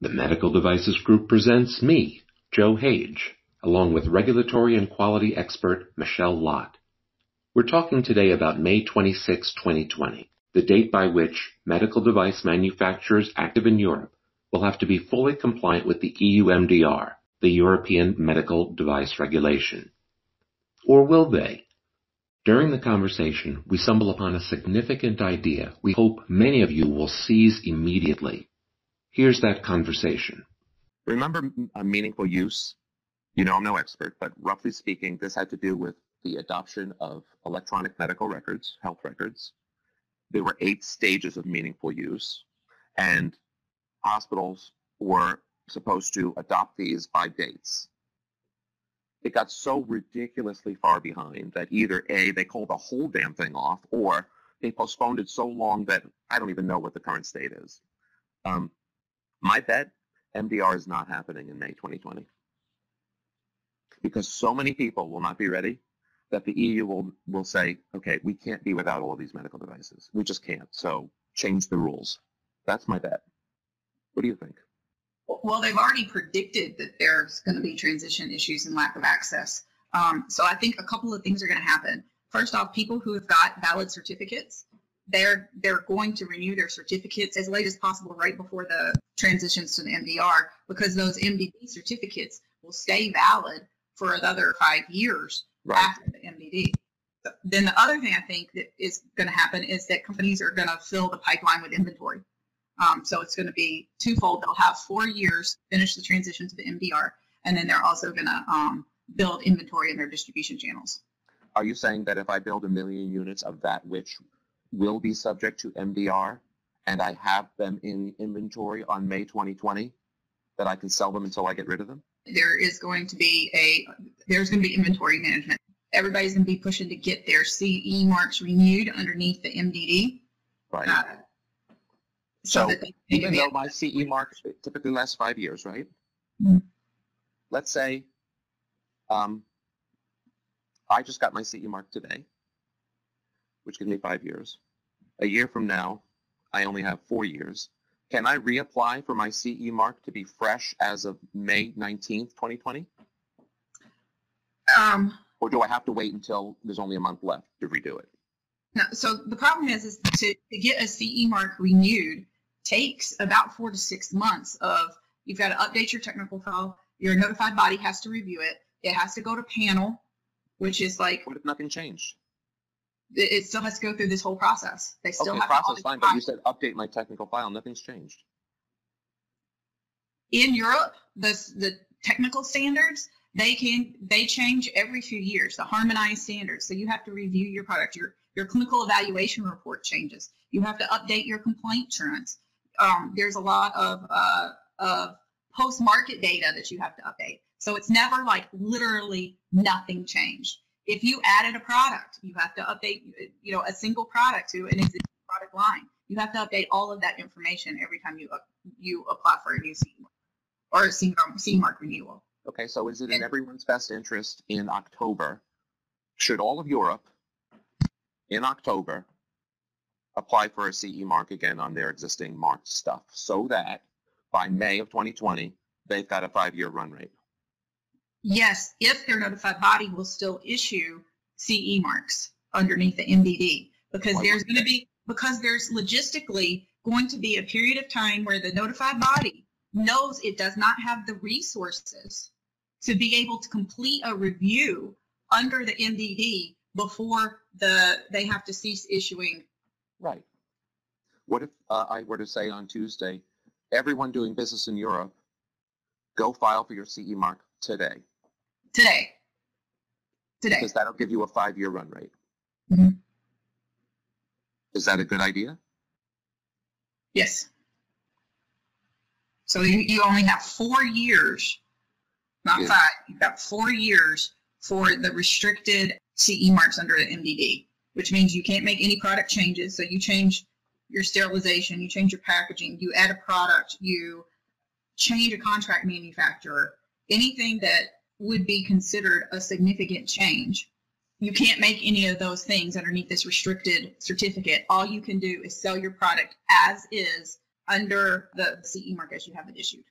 The Medical Devices Group presents me, Joe Hage, along with regulatory and quality expert Michelle Lott. We're talking today about May 26, 2020, the date by which medical device manufacturers active in Europe will have to be fully compliant with the EU MDR, the European Medical Device Regulation. Or will they? During the conversation, we stumble upon a significant idea we hope many of you will seize immediately. Here's that conversation. Remember a meaningful use? You know, I'm no expert, but roughly speaking, this had to do with the adoption of electronic medical records, health records. There were eight stages of meaningful use, and hospitals were supposed to adopt these by dates. It got so ridiculously far behind that either A, they called the whole damn thing off, or they postponed it so long that I don't even know what the current state is. Um, my bet, MDR is not happening in May 2020 because so many people will not be ready that the EU will, will say, okay, we can't be without all these medical devices. We just can't. So change the rules. That's my bet. What do you think? Well, they've already predicted that there's going to be transition issues and lack of access. Um, so I think a couple of things are going to happen. First off, people who have got valid certificates they're they're going to renew their certificates as late as possible right before the transitions to the MDR because those MDD certificates will stay valid for another five years right. after the MDD. Then the other thing I think that is going to happen is that companies are going to fill the pipeline with inventory. Um, so it's going to be twofold. They'll have four years finish the transition to the MDR, and then they're also going to um, build inventory in their distribution channels. Are you saying that if I build a million units of that which will be subject to MDR and I have them in inventory on May 2020 that I can sell them until I get rid of them? There is going to be a there's going to be inventory management. Everybody's going to be pushing to get their CE marks renewed underneath the MDD. Right. Uh, so, so even though my CE mark typically lasts five years, right? Mm-hmm. Let's say um, I just got my CE mark today which gives me five years. A year from now, I only have four years. Can I reapply for my CE mark to be fresh as of May 19th, 2020? Um, or do I have to wait until there's only a month left to redo it? No, so the problem is, is to, to get a CE mark renewed takes about four to six months of you've got to update your technical file. Your notified body has to review it. It has to go to panel, which is like. What if nothing changed? It still has to go through this whole process. They still okay, have process fine, but you said update my technical file. Nothing's changed. In Europe, the the technical standards they can they change every few years. The harmonized standards. So you have to review your product. Your your clinical evaluation report changes. You have to update your complaint trends. Um, there's a lot of uh, of post market data that you have to update. So it's never like literally nothing changed if you added a product, you have to update, you know, a single product to an existing product line. You have to update all of that information every time you you apply for a new CE mark or a CE mark renewal. Okay, so is it in everyone's best interest in October? Should all of Europe in October apply for a CE mark again on their existing marked stuff so that by May of 2020, they've got a five-year run rate? Yes, if their notified body will still issue CE marks underneath the MDD, because Why there's going to be because there's logistically going to be a period of time where the notified body knows it does not have the resources to be able to complete a review under the MDD before the they have to cease issuing. Right. What if uh, I were to say on Tuesday, everyone doing business in Europe, go file for your CE mark today? Today. Today. Because that'll give you a five-year run rate. Mm-hmm. Is that a good idea? Yes. So you, you only have four years, not yeah. five, you've got four years for the restricted CE marks under the MDD, which means you can't make any product changes. So you change your sterilization, you change your packaging, you add a product, you change a contract manufacturer, anything that would be considered a significant change. You can't make any of those things underneath this restricted certificate. All you can do is sell your product as is under the CE mark as you have it issued.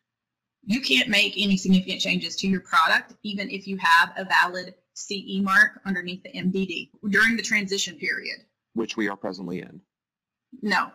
You can't make any significant changes to your product, even if you have a valid CE mark underneath the MDD during the transition period. which we are presently in. No.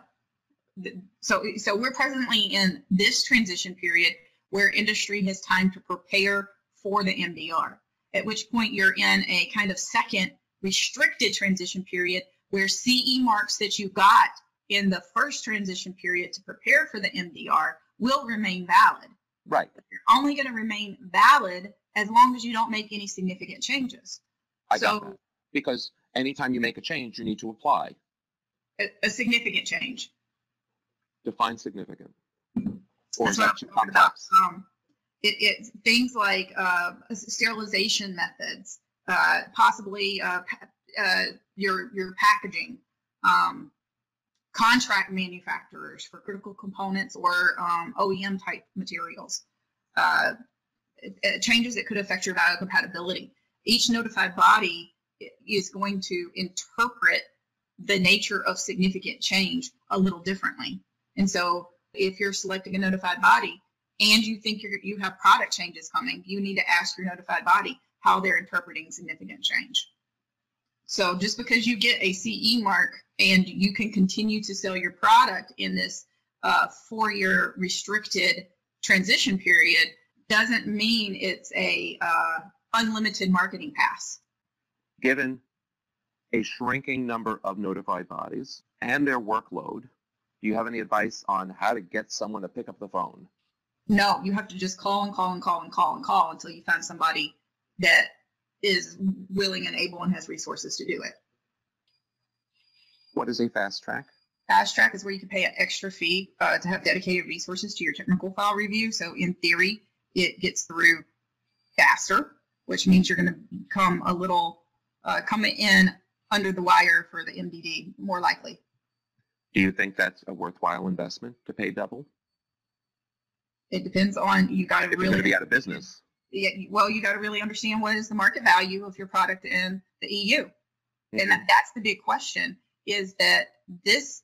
So, so we're presently in this transition period where industry has time to prepare for the MDR, at which point you're in a kind of second restricted transition period where CE marks that you got in the first transition period to prepare for the MDR will remain valid. Right. They're only going to remain valid as long as you don't make any significant changes. I got that. Because anytime you make a change, you need to apply. A, a significant change. Define significant. Or That's is what that I'm too talking about. complex? Um, it, it things like uh, sterilization methods, uh, possibly uh, uh, your your packaging, um, contract manufacturers for critical components or um, OEM type materials, uh, it- it- changes that could affect your biocompatibility. Each notified body is going to interpret the nature of significant change a little differently. And so if you're selecting a notified body and you think you're, you have product changes coming, you need to ask your notified body how they're interpreting significant change. So just because you get a CE mark and you can continue to sell your product in this uh, four-year restricted transition period doesn't mean it's a uh, unlimited marketing pass. Given a shrinking number of notified bodies and their workload, do you have any advice on how to get someone to pick up the phone? No, you have to just call and call and call and call and call until you find somebody that is willing and able and has resources to do it. What is a fast track? Fast track is where you can pay an extra fee uh, to have dedicated resources to your technical file review. So in theory, it gets through faster, which means you're going to come a little uh, coming in under the wire for the MDD more likely. Do you think that's a worthwhile investment to pay double? It depends on you got to you're going to really be out of business. yeah, well, you got to really understand what is the market value of your product in the EU. And that, that's the big question is that this,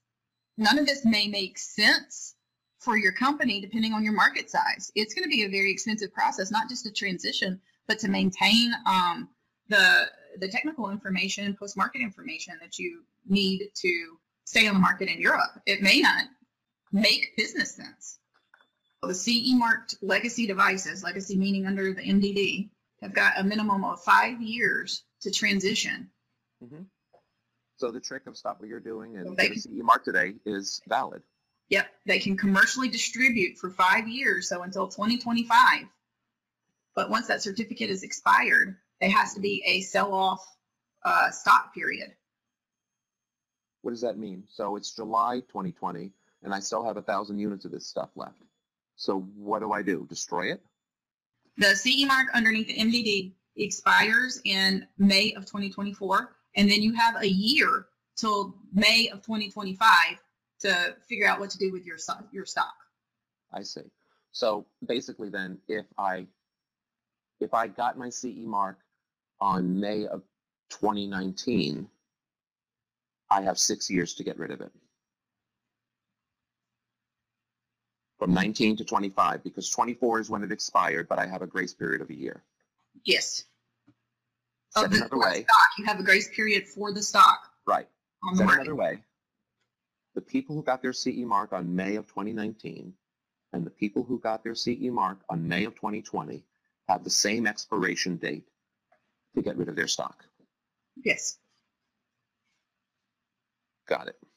none of this may make sense for your company depending on your market size. It's going to be a very expensive process, not just to transition, but to maintain um, the, the technical information, post-market information that you need to stay on the market in Europe. It may not make business sense. The CE marked legacy devices, legacy meaning under the MDD, have got a minimum of five years to transition. So the trick of stop what you're doing and They get a CE mark today is valid. Yep, they can commercially distribute for five years, so until 2025. But once that certificate is expired, there has to be a sell-off uh, stock period. What does that mean? So it's July 2020, and I still have a thousand units of this stuff left. So what do I do? Destroy it? The CE mark underneath the MDD expires in May of 2024, and then you have a year till May of 2025 to figure out what to do with your stock. Your stock. I see. So basically, then, if I if I got my CE mark on May of 2019, I have six years to get rid of it. From 19 to 25, because 24 is when it expired, but I have a grace period of a year. Yes. Said Of the another way, stock, you have a grace period for the stock right. on Said another way, the people who got their CE mark on May of 2019 and the people who got their CE mark on May of 2020 have the same expiration date to get rid of their stock. Yes. Got it.